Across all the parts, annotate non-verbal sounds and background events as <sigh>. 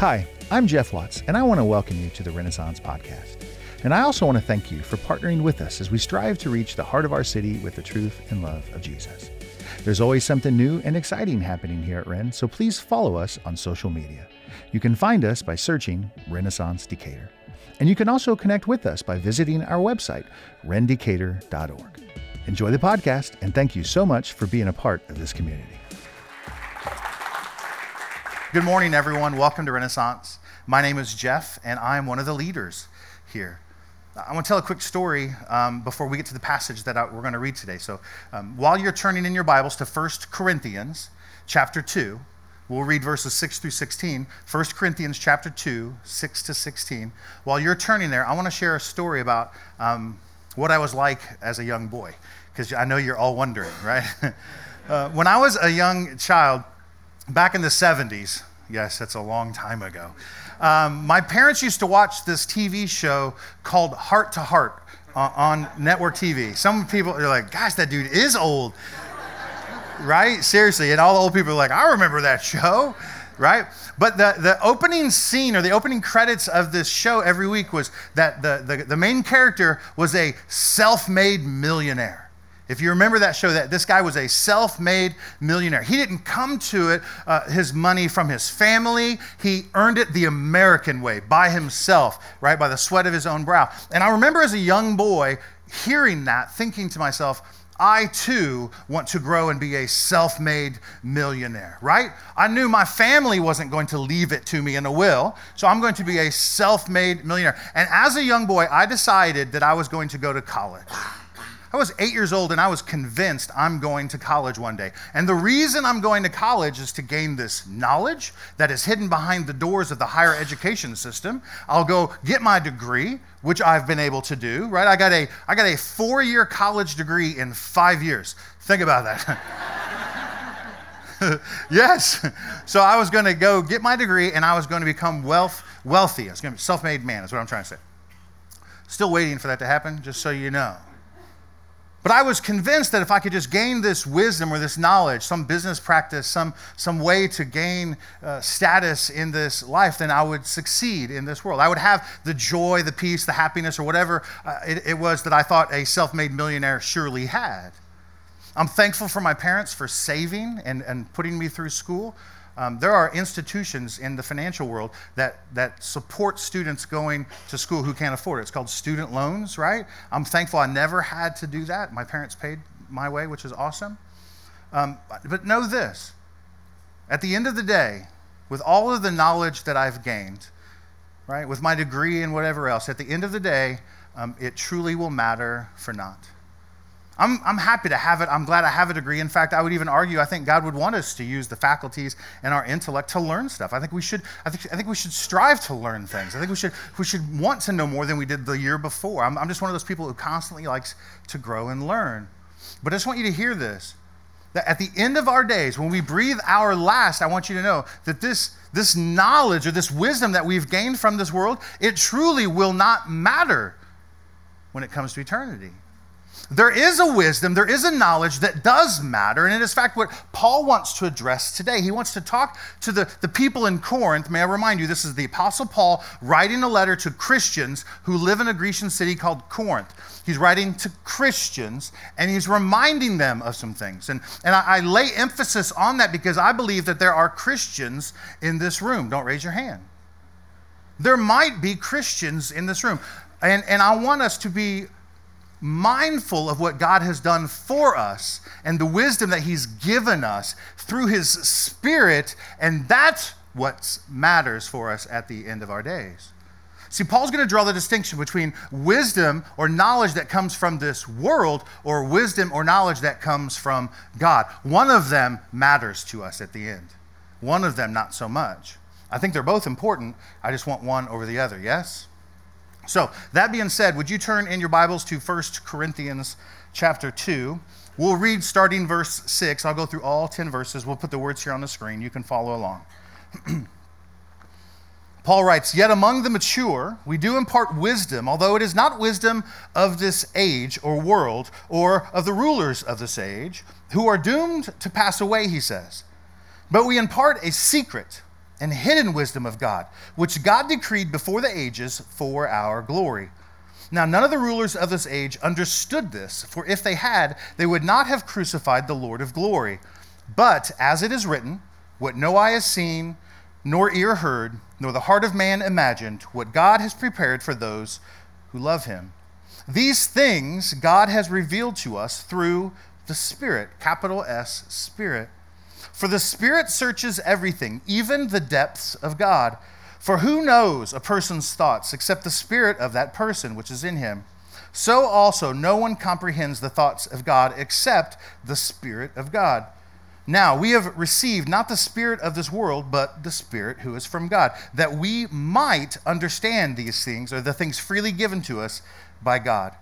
Hi, I'm Jeff Watts, and I want to welcome you to the Renaissance Podcast. And I also want to thank you for partnering with us as we strive to reach the heart of our city with the truth and love of Jesus. There's always something new and exciting happening here at Ren, so please follow us on social media. You can find us by searching Renaissance Decatur. And you can also connect with us by visiting our website, rendecatur.org. Enjoy the podcast, and thank you so much for being a part of this community. Good morning, everyone. Welcome to Renaissance. My name is Jeff, and I'm one of the leaders here. I want to tell a quick story um, before we get to the passage that I, we're going to read today. So, um, while you're turning in your Bibles to 1 Corinthians chapter 2, we'll read verses 6 through 16. 1 Corinthians chapter 2, 6 to 16. While you're turning there, I want to share a story about um, what I was like as a young boy, because I know you're all wondering, right? <laughs> uh, when I was a young child, back in the 70s, yes, that's a long time ago, um, my parents used to watch this TV show called Hart to Hart uh, on network TV. Some people are like, gosh, that dude is old. right? Seriously. And all the old people are like, I remember that show. Right? But the, the opening scene or the opening credits of this show every week was that the, the, the main character was a self made millionaire. If you remember that show, that this guy was a self-made millionaire. He didn't come to it uh, his money from his family. He earned it the American way by himself, right, by the sweat of his own brow. And I remember as a young boy hearing that, thinking to myself, I too want to grow and be a self made millionaire, right? I knew my family wasn't going to leave it to me in a will, so I'm going to be a self made millionaire. And as a young boy, I decided that I was going to go to college. I was eight years old and I was convinced I'm going to college one day. And the reason I'm going to college is to gain this knowledge that is hidden behind the doors of the higher education system. I'll go get my degree, which I've been able to do, right? I got a, I got a four year college degree in five years. Think about that. <laughs> yes. So I was going to go get my degree and I was going to become wealth, wealthy. I was going to be self made man, is what I'm trying to say. Still waiting for that to happen, just so you know. But I was convinced that if I could just gain this wisdom or this knowledge, some business practice, some, some way to gain uh, status in this life, then I would succeed in this world. I would have the joy, the peace, the happiness, or whatever uh, it, it was that I thought a self made millionaire surely had. I'm thankful for my parents for saving and, and putting me through school. Um, there are institutions in the financial world that, that support students going to school who can't afford it. It's called student loans, right? I'm thankful I never had to do that. My parents paid my way, which is awesome. Um, but know this at the end of the day, with all of the knowledge that I've gained, right, with my degree and whatever else, at the end of the day, um, it truly will matter for naught. I'm, I'm happy to have it. I'm glad I have a degree. In fact, I would even argue I think God would want us to use the faculties and our intellect to learn stuff. I think we should, I think, I think we should strive to learn things. I think we should, we should want to know more than we did the year before. I'm, I'm just one of those people who constantly likes to grow and learn. But I just want you to hear this that at the end of our days, when we breathe our last, I want you to know that this, this knowledge or this wisdom that we've gained from this world, it truly will not matter when it comes to eternity. There is a wisdom, there is a knowledge that does matter, and it is, in fact, what Paul wants to address today. He wants to talk to the, the people in Corinth. May I remind you, this is the Apostle Paul writing a letter to Christians who live in a Grecian city called Corinth. He's writing to Christians, and he's reminding them of some things. And, and I, I lay emphasis on that because I believe that there are Christians in this room. Don't raise your hand. There might be Christians in this room. And, and I want us to be mindful of what God has done for us and the wisdom that He's given us through His Spirit, and that's what matters for us at the end of our days. See, Paul's going to draw the distinction between wisdom or knowledge that comes from this world or wisdom or knowledge that comes from God. One of them matters to us at the end, one of them not so much. I think they're both important. I just want one over the other, yes? So, that being said, would you turn in your Bibles to 1 Corinthians chapter 2? We'll read starting verse 6. I'll go through all 10 verses. We'll put the words here on the screen. You can follow along. <clears throat> Paul writes, Yet among the mature, we do impart wisdom, although it is not wisdom of this age or world or of the rulers of this age, who are doomed to pass away, he says. But we impart a secret and hidden wisdom of God, which God decreed before the ages for our glory. Now, none of the rulers of this age understood this, for if they had, they would not have crucified the Lord of glory. But, as it is written, what no eye has seen, nor ear heard, nor the heart of man imagined, what God has prepared for those who love him. These things God has revealed to us through the Spirit, capital S, Spirit. For the Spirit searches everything, even the depths of God. For who knows a person's thoughts except the Spirit of that person which is in him? So also, no one comprehends the thoughts of God except the Spirit of God. Now, we have received not the Spirit of this world, but the Spirit who is from God, that we might understand these things, or the things freely given to us by God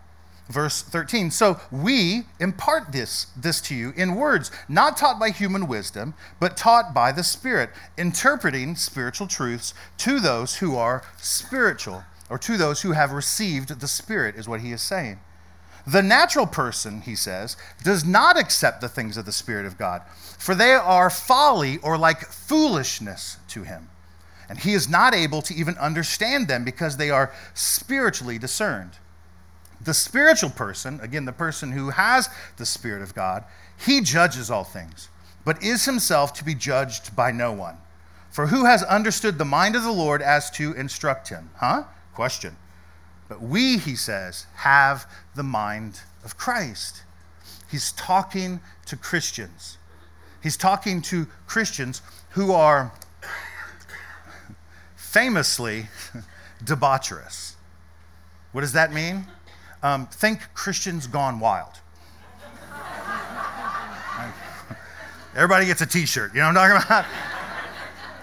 verse 13 so we impart this this to you in words not taught by human wisdom but taught by the spirit interpreting spiritual truths to those who are spiritual or to those who have received the spirit is what he is saying. The natural person he says does not accept the things of the spirit of god for they are folly or like foolishness to him. And he is not able to even understand them because they are spiritually discerned the spiritual person, again, the person who has the Spirit of God, he judges all things, but is himself to be judged by no one. For who has understood the mind of the Lord as to instruct him? Huh? Question. But we, he says, have the mind of Christ. He's talking to Christians. He's talking to Christians who are famously <laughs> debaucherous. What does that mean? Um, think Christians gone wild. Everybody gets a t shirt. You know what I'm talking about?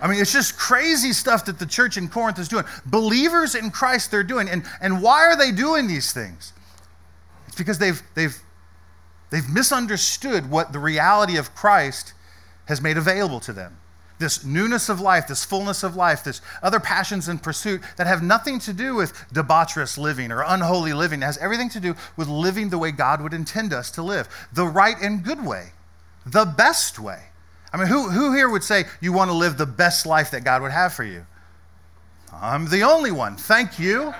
I mean, it's just crazy stuff that the church in Corinth is doing. Believers in Christ, they're doing. And, and why are they doing these things? It's because they've, they've, they've misunderstood what the reality of Christ has made available to them this newness of life, this fullness of life, this other passions and pursuit that have nothing to do with debaucherous living or unholy living. It has everything to do with living the way God would intend us to live, the right and good way, the best way. I mean, who, who here would say you want to live the best life that God would have for you? I'm the only one. Thank you.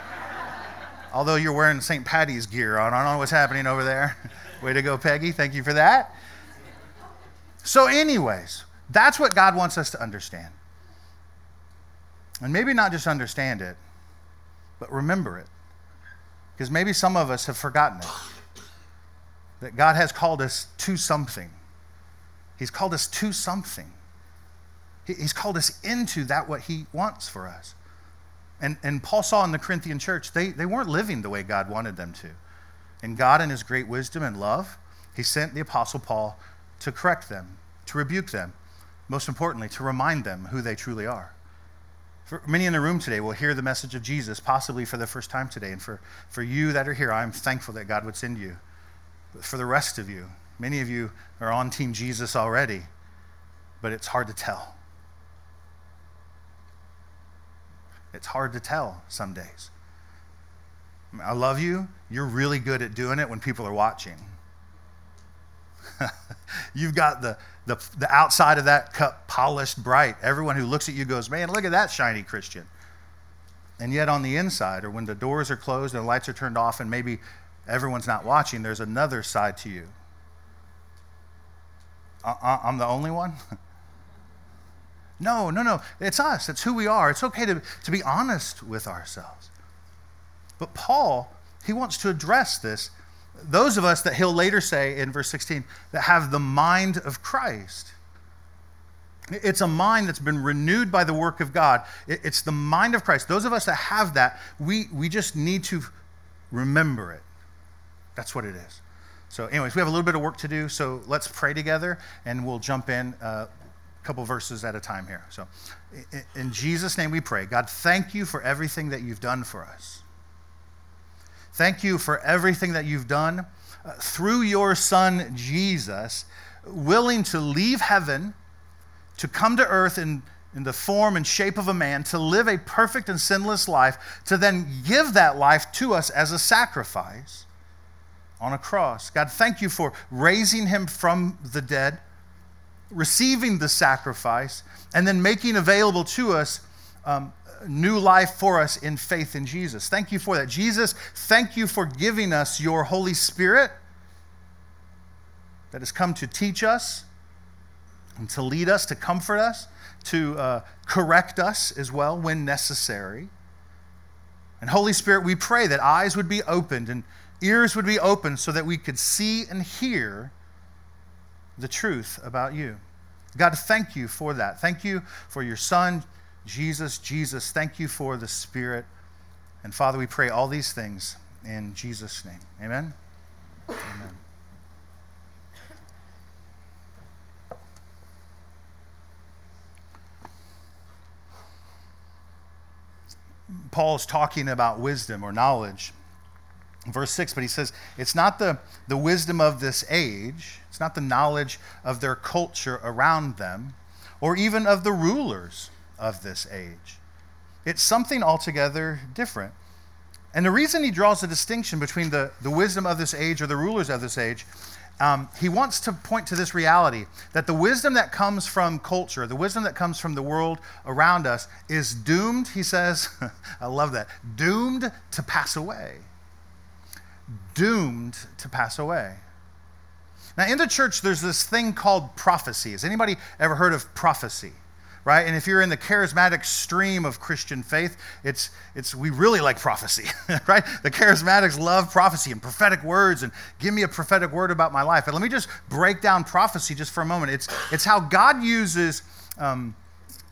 Although you're wearing St. Patty's gear. I don't know what's happening over there. <laughs> Way to go, Peggy. Thank you for that. So, anyways, that's what God wants us to understand. And maybe not just understand it, but remember it. Because maybe some of us have forgotten it. That God has called us to something. He's called us to something. He's called us into that what he wants for us. And, and Paul saw in the Corinthian church, they, they weren't living the way God wanted them to. And God, in his great wisdom and love, he sent the Apostle Paul to correct them, to rebuke them, most importantly, to remind them who they truly are. For many in the room today will hear the message of Jesus, possibly for the first time today. And for, for you that are here, I'm thankful that God would send you. But for the rest of you, many of you are on Team Jesus already, but it's hard to tell. It's hard to tell some days. I love you. You're really good at doing it when people are watching. <laughs> You've got the, the, the outside of that cup polished bright. Everyone who looks at you goes, Man, look at that shiny Christian. And yet, on the inside, or when the doors are closed and the lights are turned off, and maybe everyone's not watching, there's another side to you. Uh, uh, I'm the only one? <laughs> no, no, no. It's us. It's who we are. It's okay to, to be honest with ourselves. But Paul, he wants to address this those of us that he'll later say in verse 16 that have the mind of Christ. It's a mind that's been renewed by the work of God. It's the mind of Christ. Those of us that have that, we, we just need to remember it. That's what it is. So, anyways, we have a little bit of work to do. So let's pray together and we'll jump in uh, a couple verses at a time here. So, in Jesus' name we pray. God, thank you for everything that you've done for us. Thank you for everything that you've done uh, through your Son, Jesus, willing to leave heaven, to come to earth in, in the form and shape of a man, to live a perfect and sinless life, to then give that life to us as a sacrifice on a cross. God, thank you for raising him from the dead receiving the sacrifice, and then making available to us um, new life for us in faith in Jesus. Thank you for that. Jesus, thank you for giving us your Holy Spirit that has come to teach us and to lead us, to comfort us, to uh, correct us as well when necessary. And Holy Spirit, we pray that eyes would be opened and ears would be opened so that we could see and hear the truth about you. God, thank you for that. Thank you for your Son, Jesus. Jesus, thank you for the Spirit. And Father, we pray all these things in Jesus' name. Amen. Amen. Paul's talking about wisdom or knowledge. Verse 6, but he says, it's not the, the wisdom of this age, it's not the knowledge of their culture around them, or even of the rulers of this age. It's something altogether different. And the reason he draws a distinction between the, the wisdom of this age or the rulers of this age um, he wants to point to this reality that the wisdom that comes from culture, the wisdom that comes from the world around us, is doomed, he says, <laughs> I love that, doomed to pass away. Doomed to pass away. Now, in the church, there's this thing called prophecy. Has anybody ever heard of prophecy? Right? And if you're in the charismatic stream of Christian faith, it's, it's we really like prophecy, <laughs> right? The charismatics love prophecy and prophetic words and give me a prophetic word about my life. And let me just break down prophecy just for a moment. It's, it's how God uses um,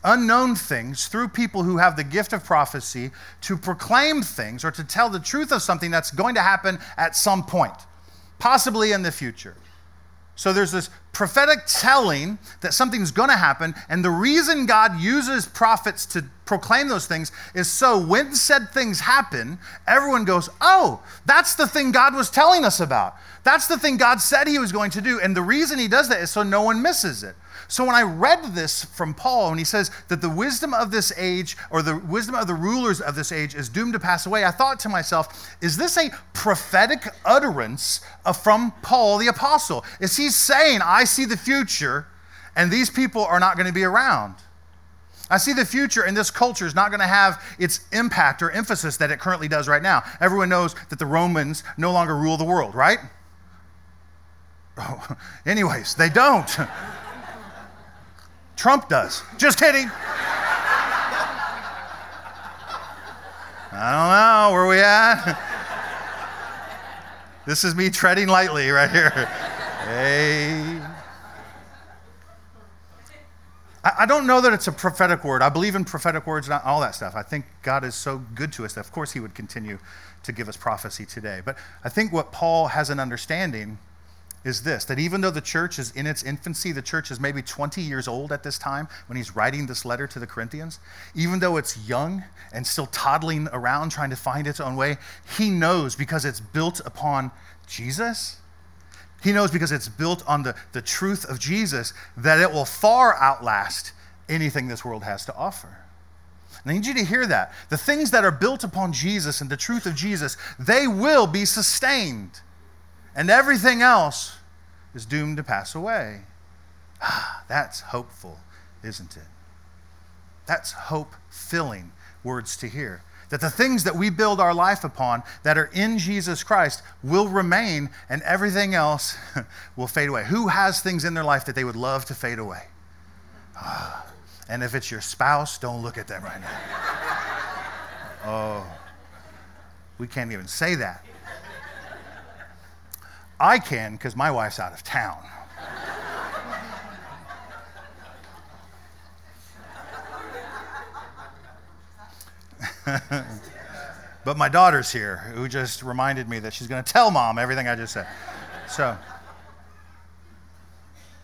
unknown things through people who have the gift of prophecy to proclaim things or to tell the truth of something that's going to happen at some point, possibly in the future. So there's this prophetic telling that something's going to happen. And the reason God uses prophets to proclaim those things is so when said things happen, everyone goes, Oh, that's the thing God was telling us about. That's the thing God said he was going to do. And the reason he does that is so no one misses it. So when I read this from Paul, and he says that the wisdom of this age, or the wisdom of the rulers of this age, is doomed to pass away, I thought to myself, is this a prophetic utterance from Paul the apostle? Is he saying, I see the future, and these people are not going to be around? I see the future, and this culture is not going to have its impact or emphasis that it currently does right now. Everyone knows that the Romans no longer rule the world, right? Oh, <laughs> anyways, they don't. <laughs> Trump does. Just kidding. I don't know. Where we at? <laughs> This is me treading lightly right here. Hey. I don't know that it's a prophetic word. I believe in prophetic words and all that stuff. I think God is so good to us that, of course, He would continue to give us prophecy today. But I think what Paul has an understanding is this that even though the church is in its infancy, the church is maybe 20 years old at this time when he's writing this letter to the Corinthians, even though it's young and still toddling around trying to find its own way, he knows because it's built upon Jesus. He knows because it's built on the, the truth of Jesus that it will far outlast anything this world has to offer. And I need you to hear that. The things that are built upon Jesus and the truth of Jesus, they will be sustained and everything else is doomed to pass away. Ah, that's hopeful, isn't it? That's hope filling words to hear. That the things that we build our life upon that are in Jesus Christ will remain and everything else <laughs> will fade away. Who has things in their life that they would love to fade away? Ah, and if it's your spouse, don't look at them right now. <laughs> Oh, we can't even say that. I can because my wife's out of town. <laughs> but my daughter's here who just reminded me that she's going to tell mom everything I just said. So,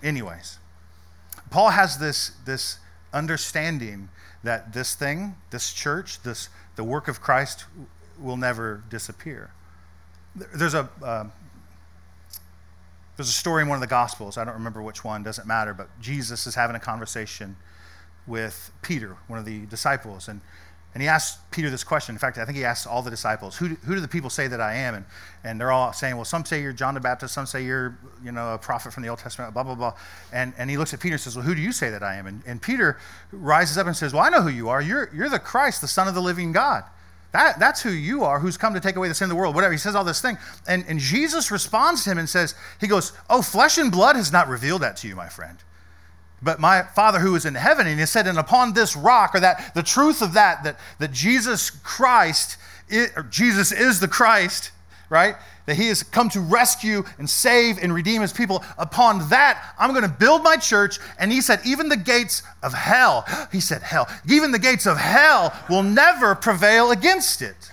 anyways, Paul has this, this understanding that this thing, this church, this, the work of Christ will never disappear. There's a, uh, there's a story in one of the Gospels, I don't remember which one, doesn't matter, but Jesus is having a conversation with Peter, one of the disciples. And, and he asked Peter this question. In fact, I think he asked all the disciples, who do, who do the people say that I am? And, and they're all saying, well, some say you're John the Baptist, some say you're, you know, a prophet from the Old Testament, blah, blah, blah. And, and he looks at Peter and says, well, who do you say that I am? And, and Peter rises up and says, well, I know who you are. You're, you're the Christ, the Son of the living God. That, that's who you are, who's come to take away the sin of the world, whatever. He says all this thing. And, and Jesus responds to him and says, he goes, oh, flesh and blood has not revealed that to you, my friend but my Father who is in heaven. And he said, and upon this rock, or that the truth of that, that, that Jesus Christ, or Jesus is the Christ, right? That he has come to rescue and save and redeem his people. Upon that, I'm going to build my church. And he said, even the gates of hell, <gasps> he said, hell, even the gates of hell will never prevail against it.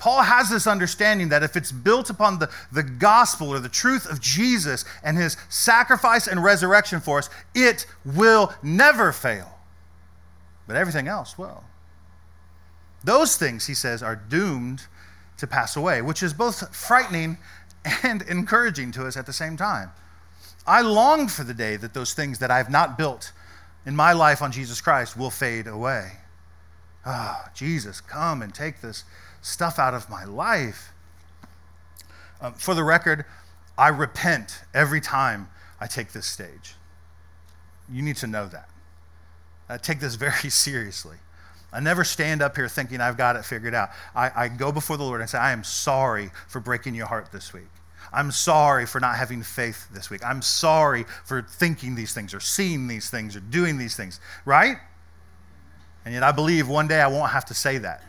Paul has this understanding that if it's built upon the, the gospel or the truth of Jesus and his sacrifice and resurrection for us, it will never fail. But everything else will. Those things, he says, are doomed to pass away, which is both frightening and <laughs> encouraging to us at the same time. I long for the day that those things that I have not built in my life on Jesus Christ will fade away. Ah, oh, Jesus, come and take this stuff out of my life. Um, for the record, I repent every time I take this stage. You need to know that. I take this <laughs> very seriously. I never stand up here thinking I've got it figured out. I, I go before the Lord and say, I am sorry for breaking your heart this week. I'm sorry for not having faith this week. I'm sorry for thinking these things or seeing these things or doing these things, right? And yet I believe one day I won't have to say that.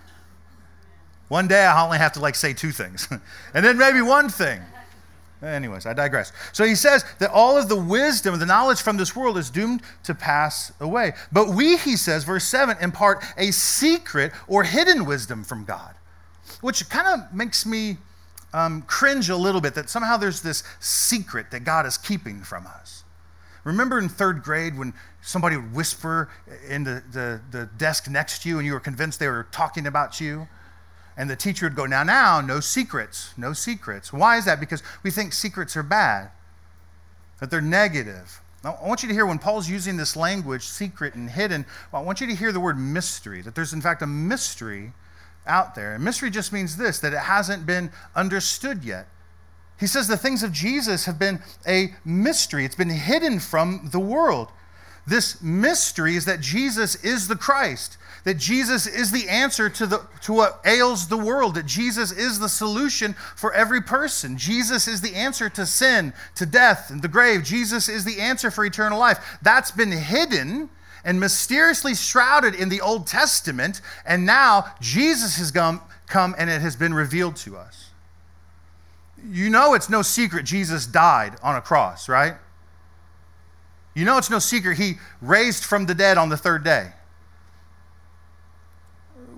One day I only have to like say two things, <laughs> and then maybe one thing. Anyways, I digress. So he says that all of the wisdom, the knowledge from this world is doomed to pass away. But we, he says, verse 7, impart a secret or hidden wisdom from God, which kind of makes me um, cringe a little bit that somehow there's this secret that God is keeping from us. Remember in third grade when somebody would whisper in the, the, the desk next to you and you were convinced they were talking about you? And the teacher would go, Now, now, no secrets, no secrets. Why is that? Because we think secrets are bad, that they're negative. Now, I want you to hear when Paul's using this language, secret and hidden, well, I want you to hear the word mystery, that there's in fact a mystery out there. And mystery just means this that it hasn't been understood yet. He says the things of Jesus have been a mystery, it's been hidden from the world. This mystery is that Jesus is the Christ that Jesus is the answer to, the, to what ails the world, that Jesus is the solution for every person. Jesus is the answer to sin, to death, and the grave. Jesus is the answer for eternal life. That's been hidden and mysteriously shrouded in the Old Testament, and now Jesus has come, come and it has been revealed to us. You know it's no secret Jesus died on a cross, right? You know it's no secret he raised from the dead on the third day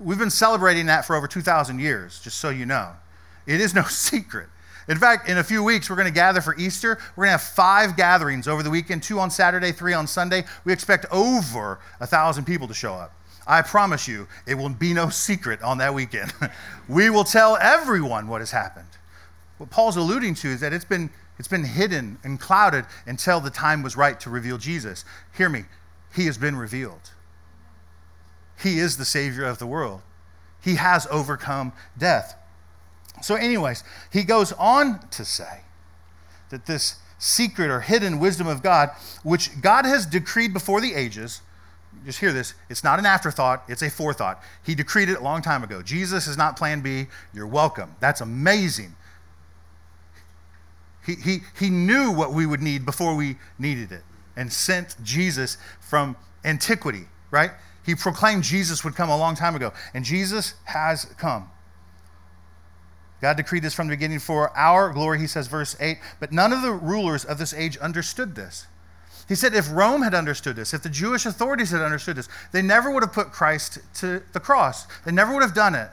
we've been celebrating that for over 2,000 years, just so you know. It is no <laughs> secret. In fact, in a few weeks, we're going to gather for Easter. We're going to have five gatherings over the weekend two on Saturday, three on Sunday. We expect over a thousand people to show up. I promise you, it will be no secret on that weekend. <laughs> we will tell everyone what has happened. What Paul's alluding to is that it's been, it's been hidden and clouded until the time was right to reveal Jesus. Hear me, he has been revealed. He is the Savior of the world. He has overcome death. So, anyways, he goes on to say that this secret or hidden wisdom of God, which God has decreed before the ages, just hear this, it's not an afterthought, it's a forethought. He decreed it a long time ago. Jesus is not plan B. You're welcome. That's amazing. He, he, he knew what we would need before we needed it and sent Jesus from antiquity, right? He proclaimed Jesus would come a long time ago, and Jesus has come. God decreed this from the beginning for our glory, he says, verse 8. But none of the rulers of this age understood this. He said if Rome had understood this, if the Jewish authorities had understood this, they never would have put Christ to the cross. They never would have done it.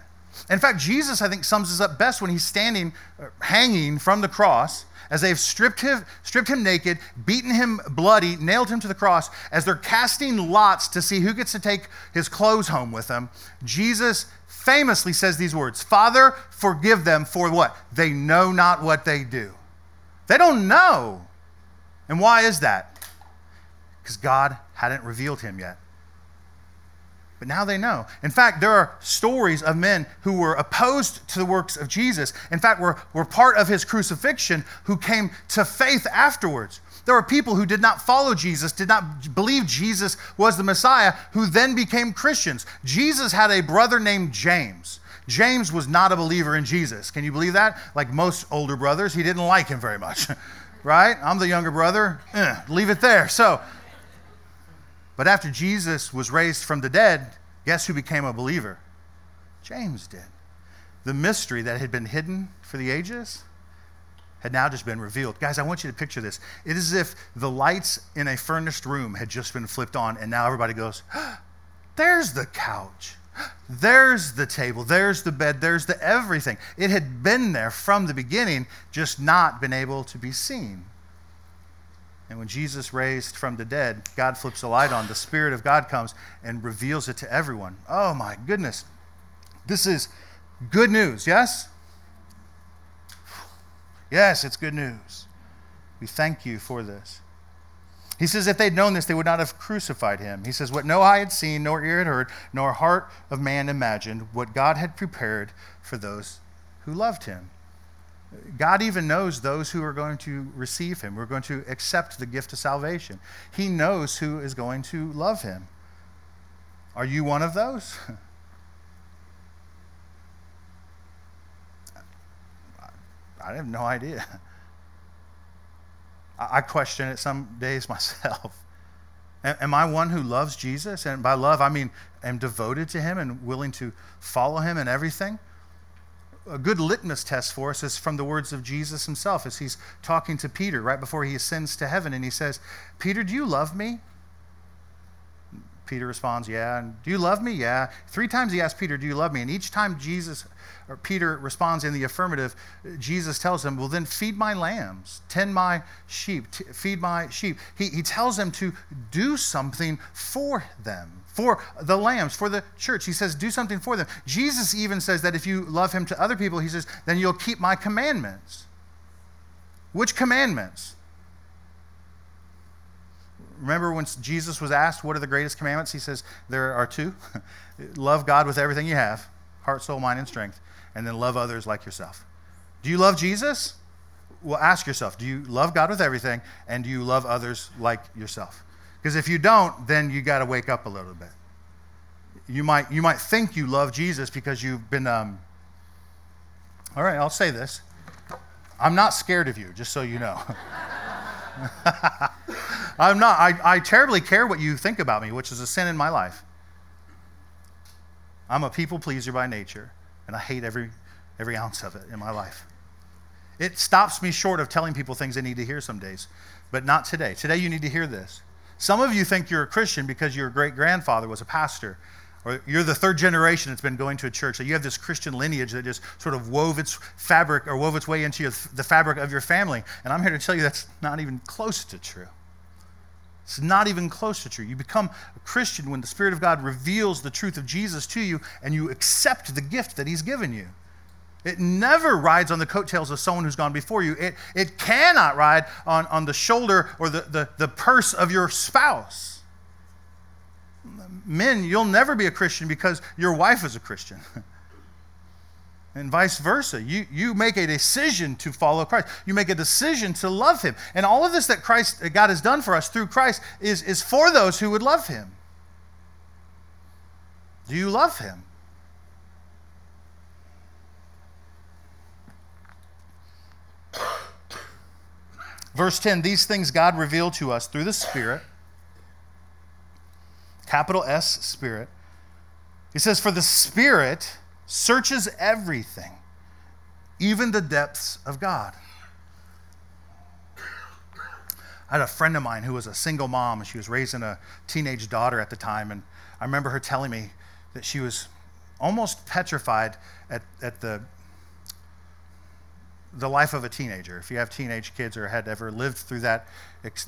In fact, Jesus, I think, sums this up best when he's standing, uh, hanging from the cross, as they've stripped him, stripped him naked, beaten him bloody, nailed him to the cross, as they're casting lots to see who gets to take his clothes home with them, Jesus famously says these words Father, forgive them for what? They know not what they do. They don't know. And why is that? Because God hadn't revealed him yet. But now they know. In fact, there are stories of men who were opposed to the works of Jesus. In fact, were, were part of his crucifixion who came to faith afterwards. There were people who did not follow Jesus, did not believe Jesus was the Messiah, who then became Christians. Jesus had a brother named James. James was not a believer in Jesus. Can you believe that? Like most older brothers, he didn't like him very much, <laughs> right? I'm the younger brother. Eh, leave it there. So, but after Jesus was raised from the dead, guess who became a believer? James did. The mystery that had been hidden for the ages had now just been revealed. Guys, I want you to picture this. It is as if the lights in a furnished room had just been flipped on, and now everybody goes, <gasps> There's the couch. <gasps> There's the table. There's the bed. There's the everything. It had been there from the beginning, just not been able to be seen. And when Jesus raised from the dead, God flips a light on. The Spirit of God comes and reveals it to everyone. Oh my goodness. This is good news, yes? Yes, it's good news. We thank you for this. He says, if they'd known this, they would not have crucified him. He says, what no eye had seen, nor ear had heard, nor heart of man imagined, what God had prepared for those who loved him. God even knows those who are going to receive him, who are going to accept the gift of salvation. He knows who is going to love him. Are you one of those? <laughs> I have no idea. I question it some days <laughs> myself. Am I one who loves Jesus? And by love, I mean am devoted to him and willing to follow him in everything? A good litmus test for us is from the words of Jesus himself as he's talking to Peter right before he ascends to heaven. And he says, Peter, do you love me? Peter responds, Yeah. And do you love me? Yeah. Three times he asks Peter, Do you love me? And each time Jesus or Peter responds in the affirmative, Jesus tells him, Well, then feed my lambs, tend my sheep, t- feed my sheep. He, he tells them to do something for them for the lambs, for the church. He says, do something for them. Jesus even says that if you love him to other people, he says, then you'll keep my commandments. Which commandments? Remember when Jesus was asked, What are the greatest commandments? He says, There are two <laughs> love God with everything you have heart, soul, mind, and strength, and then love others like yourself. Do you love Jesus? Well, ask yourself, Do you love God with everything, and do you love others like yourself? Because if you don't, then you got to wake up a little bit. You might, you might think you love Jesus because you've been. Um, all right, I'll say this. I'm not scared of you, just so you know. <laughs> <laughs> I'm not. I, I terribly care what you think about me, which is a sin in my life. I'm a people pleaser by nature, and I hate every, every ounce of it in my life. It stops me short of telling people things they need to hear some days, but not today. Today, you need to hear this. Some of you think you're a Christian because your great grandfather was a pastor, or you're the third generation that's been going to a church. So you have this Christian lineage that just sort of wove its fabric or wove its way into your, the fabric of your family. And I'm here to tell you that's not even close to true. It's not even close to true. You become a Christian when the Spirit of God reveals the truth of Jesus to you and you accept the gift that He's given you. It never rides on the coattails of someone who's gone before you. It, it cannot ride on, on the shoulder or the, the, the purse of your spouse. Men, you'll never be a Christian because your wife is a Christian. <laughs> and vice versa. You, you make a decision to follow Christ. You make a decision to love Him. And all of this that Christ, God has done for us through Christ is, is for those who would love Him. Do you love Him? <coughs> Verse 10 These things God revealed to us through the Spirit, capital S, Spirit. He says, For the Spirit searches everything, even the depths of God. I had a friend of mine who was a single mom, and she was raising a teenage daughter at the time. And I remember her telling me that she was almost petrified at, at the the life of a teenager. If you have teenage kids or had ever lived through that,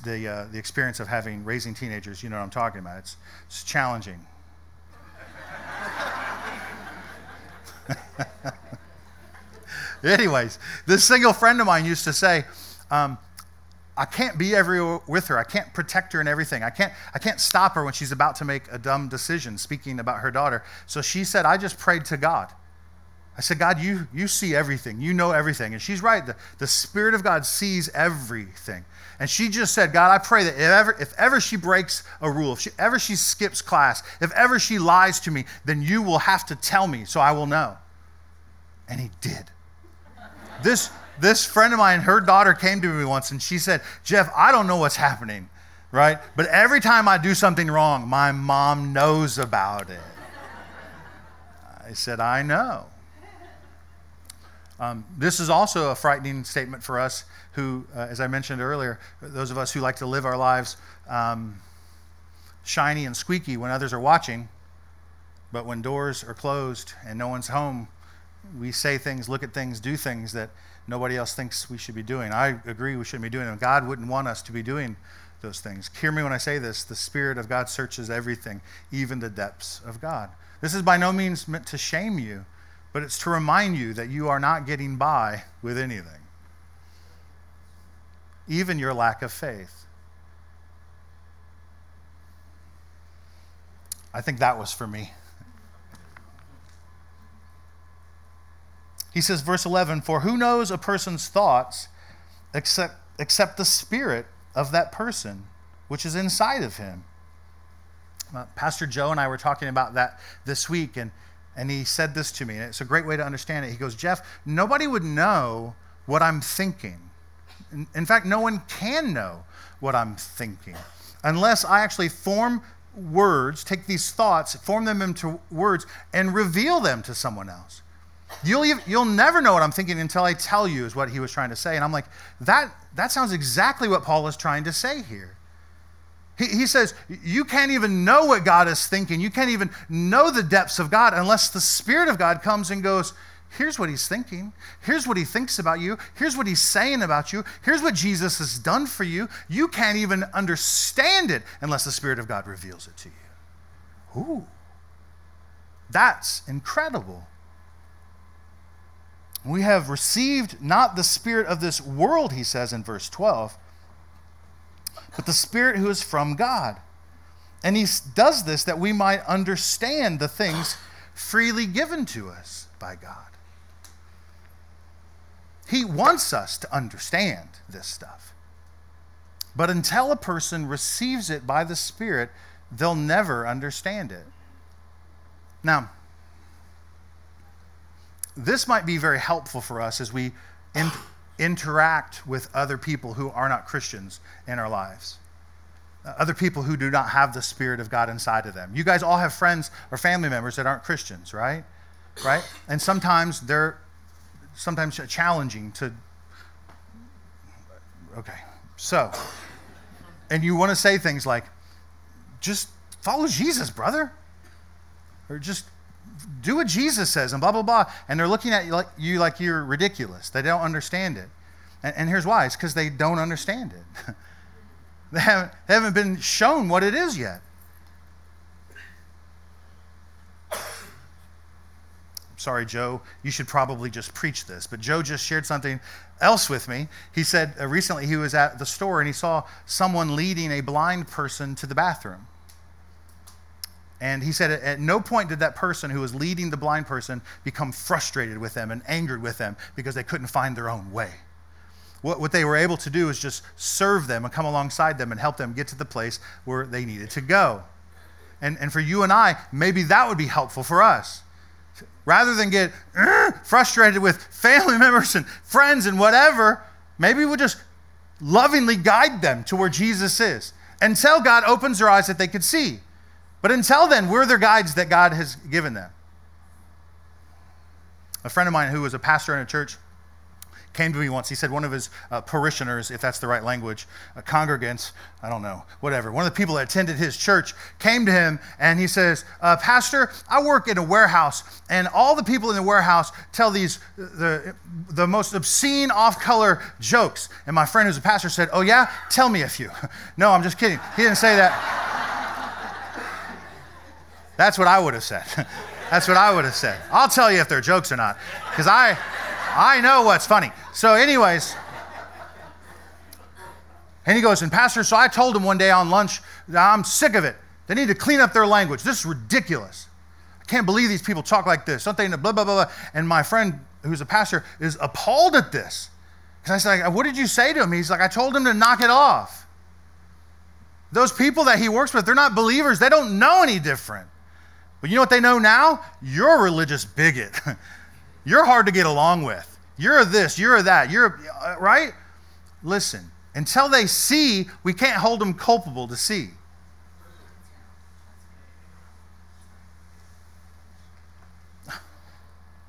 the, uh, the experience of having raising teenagers, you know what I'm talking about. It's, it's challenging. <laughs> Anyways, this single friend of mine used to say, um, I can't be everywhere with her. I can't protect her and everything. I can't, I can't stop her when she's about to make a dumb decision, speaking about her daughter. So she said, I just prayed to God. I said, God, you, you see everything. You know everything. And she's right. The, the Spirit of God sees everything. And she just said, God, I pray that if ever, if ever she breaks a rule, if she, ever she skips class, if ever she lies to me, then you will have to tell me so I will know. And he did. This, this friend of mine, her daughter came to me once and she said, Jeff, I don't know what's happening, right? But every time I do something wrong, my mom knows about it. I said, I know. Um, this is also a frightening statement for us who, uh, as I mentioned earlier, those of us who like to live our lives um, shiny and squeaky when others are watching, but when doors are closed and no one's home, we say things, look at things, do things that nobody else thinks we should be doing. I agree we shouldn't be doing them. God wouldn't want us to be doing those things. Hear me when I say this the Spirit of God searches everything, even the depths of God. This is by no means meant to shame you, but it's to remind you that you are not getting by with anything, even your lack of faith. I think that was for me. He says, verse 11, For who knows a person's thoughts except, except the spirit of that person, which is inside of him? Uh, Pastor Joe and I were talking about that this week, and and he said this to me, and it's a great way to understand it. He goes, Jeff, nobody would know what I'm thinking. In, in fact, no one can know what I'm thinking unless I actually form words, take these thoughts, form them into words, and reveal them to someone else. You'll, you'll never know what I'm thinking until I tell you, is what he was trying to say. And I'm like, that, that sounds exactly what Paul is trying to say here. He, he says, You can't even know what God is thinking. You can't even know the depths of God unless the Spirit of God comes and goes, Here's what he's thinking. Here's what he thinks about you. Here's what he's saying about you. Here's what Jesus has done for you. You can't even understand it unless the Spirit of God reveals it to you. Ooh, that's incredible. We have received not the Spirit of this world, he says in verse 12 but the Spirit who is from God. And He does this that we might understand the things freely given to us by God. He wants us to understand this stuff. But until a person receives it by the Spirit, they'll never understand it. Now, this might be very helpful for us as we interact with other people who are not Christians in our lives. Uh, other people who do not have the Spirit of God inside of them. You guys all have friends or family members that aren't Christians, right? Right? And sometimes they're sometimes challenging to. Okay, so, and you want to say things like, just follow Jesus, brother. Or just do what Jesus says and blah, blah, blah. And they're looking at you like, you like you're ridiculous. They don't understand it. And, and here's why it's because they don't understand it. <laughs> they, haven't, they haven't been shown what it is yet. Sorry, Joe, you should probably just preach this. But Joe just shared something else with me. He said uh, recently he was at the store and he saw someone leading a blind person to the bathroom. And he said, at no point did that person who was leading the blind person become frustrated with them and angered with them because they couldn't find their own way. What, what they were able to do is just serve them and come alongside them and help them get to the place where they needed to go. And, and for you and I, maybe that would be helpful for us. Rather than get frustrated with family <laughs> members and friends and whatever, maybe we'll just lovingly guide them to where Jesus is until God opens their eyes that they could see. But until then, we're their guides that God has given them. A friend of mine who was a pastor in a church came to me once. He said one of his uh, parishioners, if that's the right language, uh, congregants, I don't know, whatever, one of the people that attended his church came to him and he says, uh, Pastor, I work in a warehouse, and all the people in the warehouse tell these, the, the most obscene, off color jokes. And my friend who's a pastor said, Oh, yeah? Tell me a few. <laughs> no, I'm just kidding. He didn't say that. That's what I would have said. <laughs> That's what I would have said. I'll tell you if they're jokes or not, because I, I know what's funny. So, anyways, And he goes, and Pastor, so I told him one day on lunch, I'm sick of it. They need to clean up their language. This is ridiculous. I can't believe these people talk like this. Something blah, blah, blah, blah. And my friend, who's a pastor, is appalled at this. And I said, What did you say to him? He's like, I told him to knock it off. Those people that he works with, they're not believers. They don't know any different. But you know what they know now? You're a religious bigot. <laughs> you're hard to get along with. You're this, you're that, you're, uh, right? Listen, until they see, we can't hold them culpable to see. <sighs>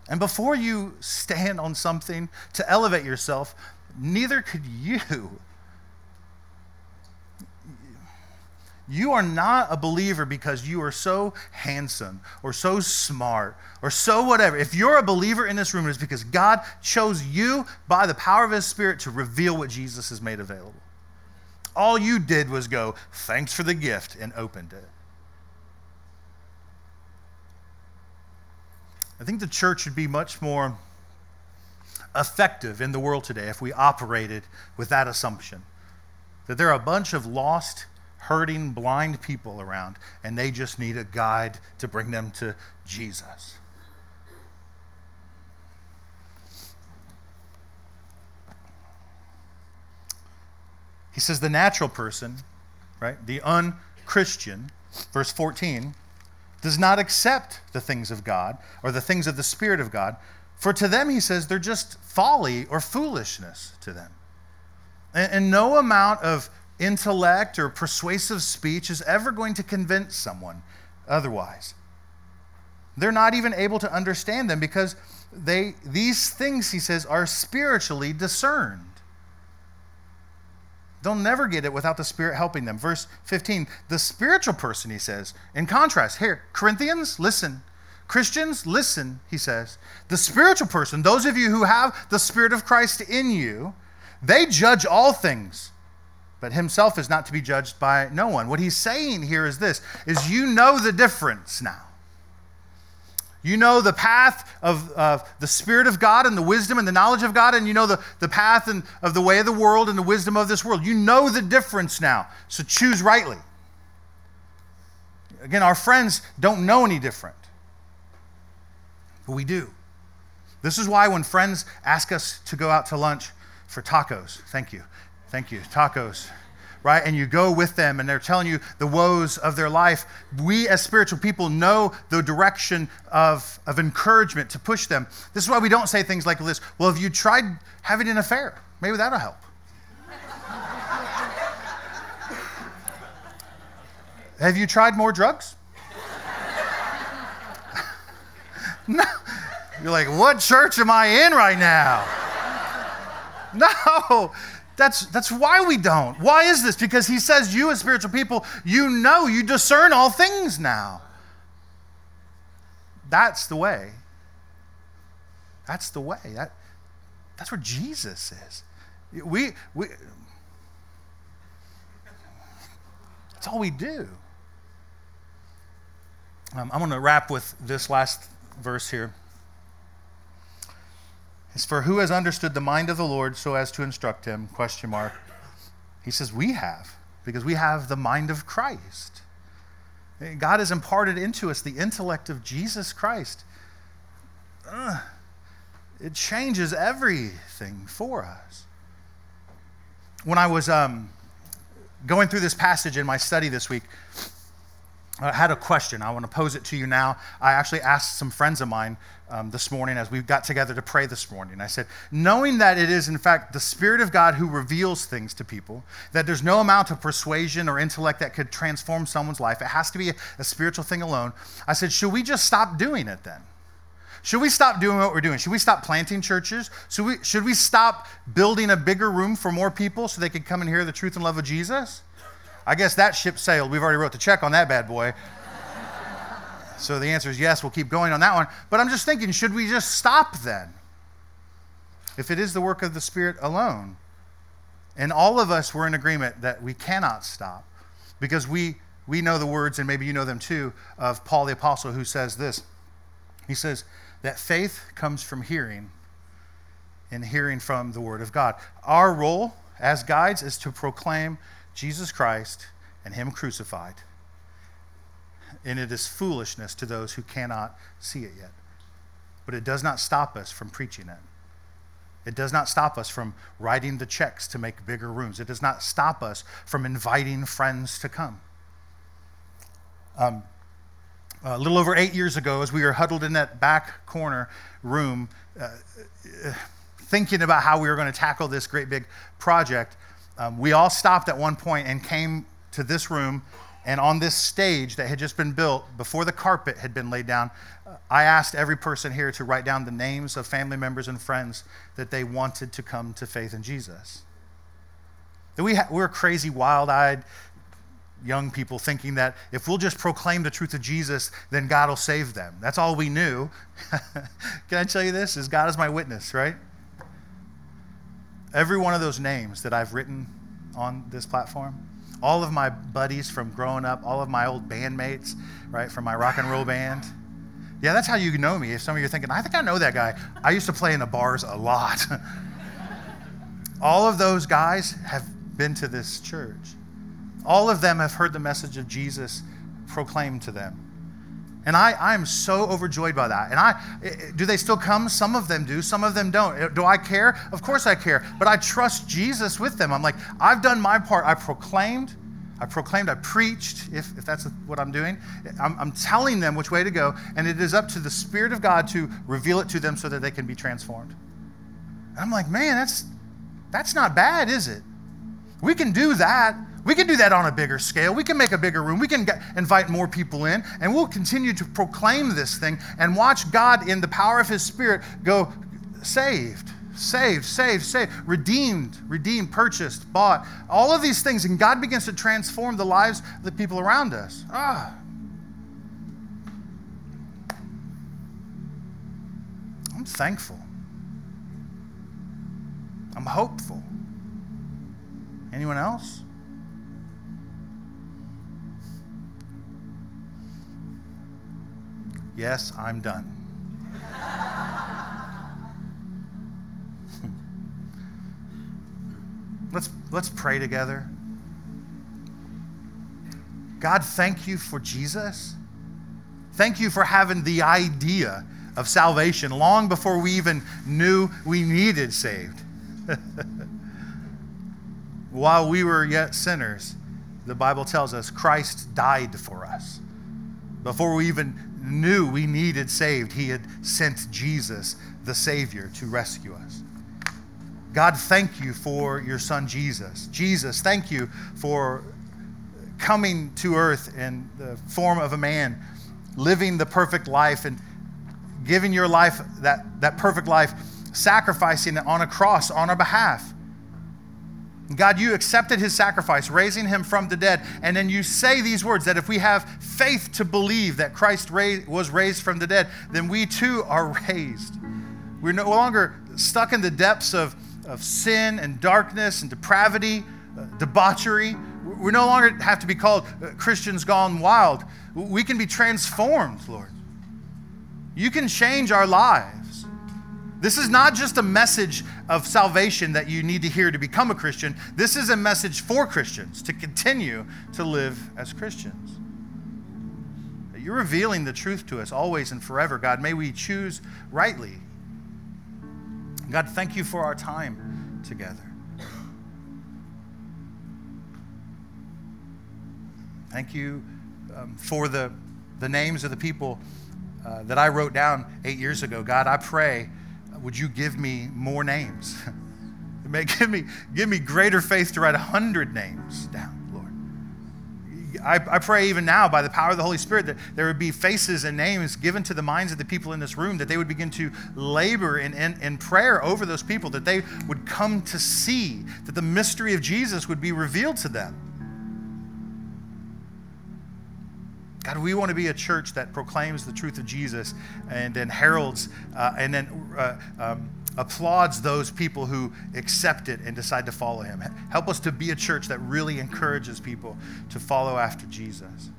And before you stand on something to elevate yourself, neither could you. You are not a believer because you are so handsome or so smart or so whatever. If you're a believer in this room, it's because God chose you by the power of His Spirit to reveal what Jesus has made available. All you did was go, thanks for the gift, and opened it. I think the church would be much more effective in the world today if we operated with that assumption that there are a bunch of lost, hurting, blind people around, and they just need a guide to bring them to Jesus. He says the natural person, right, the unchristian, verse 14, does not accept the things of God or the things of the Spirit of God. For to them, he says, they're just folly or foolishness to them. And, and no amount of intellect or persuasive speech is ever going to convince someone otherwise. They're not even able to understand them because they, these things, he says, are spiritually discerned. They'll never get it without the Spirit helping them. Verse 15, the spiritual person, he says, in contrast, here, Corinthians, listen. Christians, listen, he says. The spiritual person, those of you who have the Spirit of Christ in you, they judge all things, but himself is not to be judged by no one. What he's saying here is this is you know the difference now. You know the path of, the Spirit of God and the wisdom and the knowledge of God, and you know the, the path and, of the way of the world and the wisdom of this world. You know the difference now, so choose rightly. Again, our friends don't know any different, but we do. This is why when friends ask us to go out to lunch for tacos, thank you, thank you, tacos right? And you go with them and they're telling you the woes of their life. We, as spiritual people, know the direction of, of encouragement to push them. This is why we don't say things like this Well, have you tried having an affair? Maybe that'll help. <laughs> have you tried more drugs? <laughs> no. You're like, what church am I in right now? <laughs> No, that's, that's why we don't. Why is this? Because he says, You as spiritual people, you know, you discern all things now. That's the way. That's the way. That, that's where Jesus is. We, we, that's all we do. Um, I'm going to wrap with this last verse here is for who has understood the mind of the Lord so as to instruct him? Question mark. He says, We have, because we have the mind of Christ. God has imparted into us the intellect of Jesus Christ. Uh, it changes everything for us. When I was um, going through this passage in my study this week, I had a question. I want to pose it to you now. I actually asked some friends of mine um, this morning as we got together to pray this morning. I said, knowing that it is, in fact, the Spirit of God who reveals things to people, that there's no amount of persuasion or intellect that could transform someone's life, it has to be a, a spiritual thing alone. I said, should we just stop doing it then? Should we stop doing what we're doing? Should we stop planting churches? Should we, should we stop building a bigger room for more people so they could come and hear the truth and love of Jesus? I guess that ship sailed. We've already wrote the check on that bad boy. so the answer is yes, we'll keep going on that one. But I'm just thinking, should we just stop then? If it is the work of the Spirit alone. And all of us were in agreement that we cannot stop because we, we know the words, and maybe you know them too, of Paul the Apostle who says this. He says that faith comes from hearing and hearing from the Word of God. Our role as guides is to proclaim Jesus Christ and Him crucified. And it is foolishness to those who cannot see it yet. But it does not stop us from preaching it. It does not stop us from writing the checks to make bigger rooms. It does not stop us from inviting friends to come. Um, a little over eight years ago, as we were huddled in that back corner room, uh, thinking about how we were going to tackle this great big project, um, we all stopped at one point and came to this room. And on this stage that had just been built, before the carpet had been laid down, I asked every person here to write down the names of family members and friends that they wanted to come to faith in Jesus. We, ha- we're crazy, wild eyed young people thinking that if we'll just proclaim the truth of Jesus, then God will save them. That's all we knew. <laughs> Can I tell you this? Is God is my witness, right? Every one of those names that I've written on this platform, all of my buddies from growing up, all of my old bandmates, right, from my rock and roll band. Yeah, that's how you know me. If some of you are thinking, I think I know that guy. I used to play in the bars a lot. <laughs> all of those guys have been to this church. All of them have heard the message of Jesus proclaimed to them. And I, I am so overjoyed by that. And I, do they still come? Some of them do, some of them don't. Uh, do I care? Of course I care. But I trust Jesus with them. I'm like, I've done my part. I proclaimed, I proclaimed, I preached, if, if that's what I'm doing. I'm, I'm telling them which way to go. And it is up to the Spirit of God to reveal it to them so that they can be transformed. And I'm like, man, that's, that's not bad, is it? We can do that. We can do that on a bigger scale. We can make a bigger room. We can get, invite more people in, and we'll continue to proclaim this thing and watch God, in the power of His Spirit, go saved, saved, saved, saved, redeemed, redeemed, purchased, bought, all of these things. And God begins to transform the lives of the people around us. Ah. I'm thankful. I'm hopeful. Anyone else? Yes, I'm done. let's, let's pray together. God, thank you for Jesus. Thank you for having the idea of salvation long before we even knew we needed saved. <laughs> While we were yet sinners, the Bible tells us Christ died for us. Before we even knew we needed saved, he had sent Jesus, the Savior, to rescue us. God, thank you for your son Jesus. Jesus, thank you for coming to earth in the form of a man, living the perfect life and giving your life, that, that perfect life, sacrificing it on a cross on our behalf. God, you accepted his sacrifice, raising him from the dead. And then you say these words that if we have faith to believe that Christ was raised from the dead, then we too are <laughs> raised. We're no longer stuck in the depths of, of sin and darkness and depravity, uh, debauchery. We no longer have to be called uh, Christians gone wild. We can be transformed, Lord. You can change our lives. This is not just a message of salvation that you need to hear to become a Christian. This is a message for Christians to continue to live as Christians. You're revealing the truth to us always and forever, God. May we choose rightly. God, thank you for our time together. Thank you um, for the, the names of the people uh, that I wrote down eight years ago. God, I pray would you give me more names? <laughs> give me, give me greater faith to write a hundred names down, Lord. I, I pray even now, by the power of the Holy Spirit, that there would be faces and names given to the minds of the people in this room, that they would begin to labor in, in, in prayer over those people, that they would come to see, that the mystery of Jesus would be revealed to them. God, we want to be a church that proclaims the truth of Jesus and then heralds uh, and then uh, um, applauds those people who accept it and decide to follow him. Help us to be a church that really encourages people to follow after Jesus.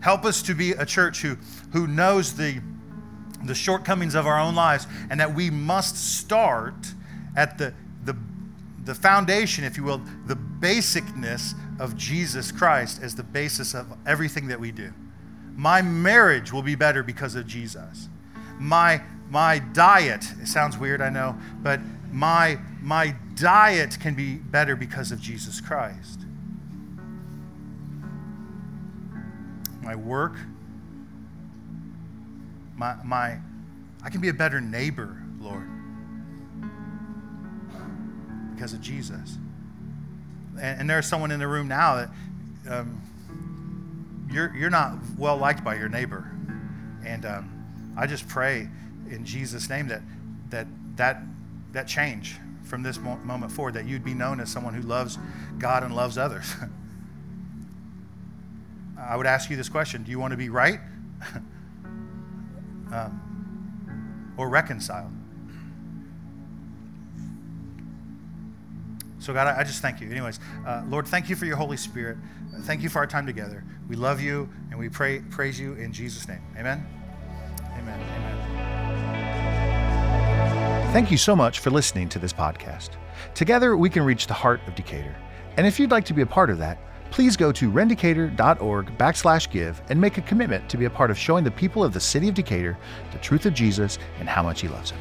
Help us to be a church who, who knows the, the shortcomings of our own lives and that we must start at the, the, the foundation, if you will, the basicness of Jesus Christ as the basis of everything that we do. My marriage will be better because of Jesus. My my diet, it sounds weird, I know, but my my diet can be better because of Jesus Christ. My work, my my I can be a better neighbor, Lord because of Jesus. And, and there's someone in the room now that um, you're, you're not well liked by your neighbor. And um, I just pray in Jesus' name that that, that, that change from this moment forward, that you'd be known as someone who loves God and loves others. <laughs> I would ask you this question Do you want to be right <laughs> um, or reconciled? So, God, I just thank you. Anyways, uh, Lord, thank you for your Holy Spirit. Thank you for our time together. We love you and we pray, praise you in Jesus' name. Amen. Amen. Amen. Thank you so much for listening to this podcast. Together, we can reach the heart of Decatur. And if you'd like to be a part of that, please go to rendicator.org backslash give and make a commitment to be a part of showing the people of the city of Decatur the truth of Jesus and how much he loves them.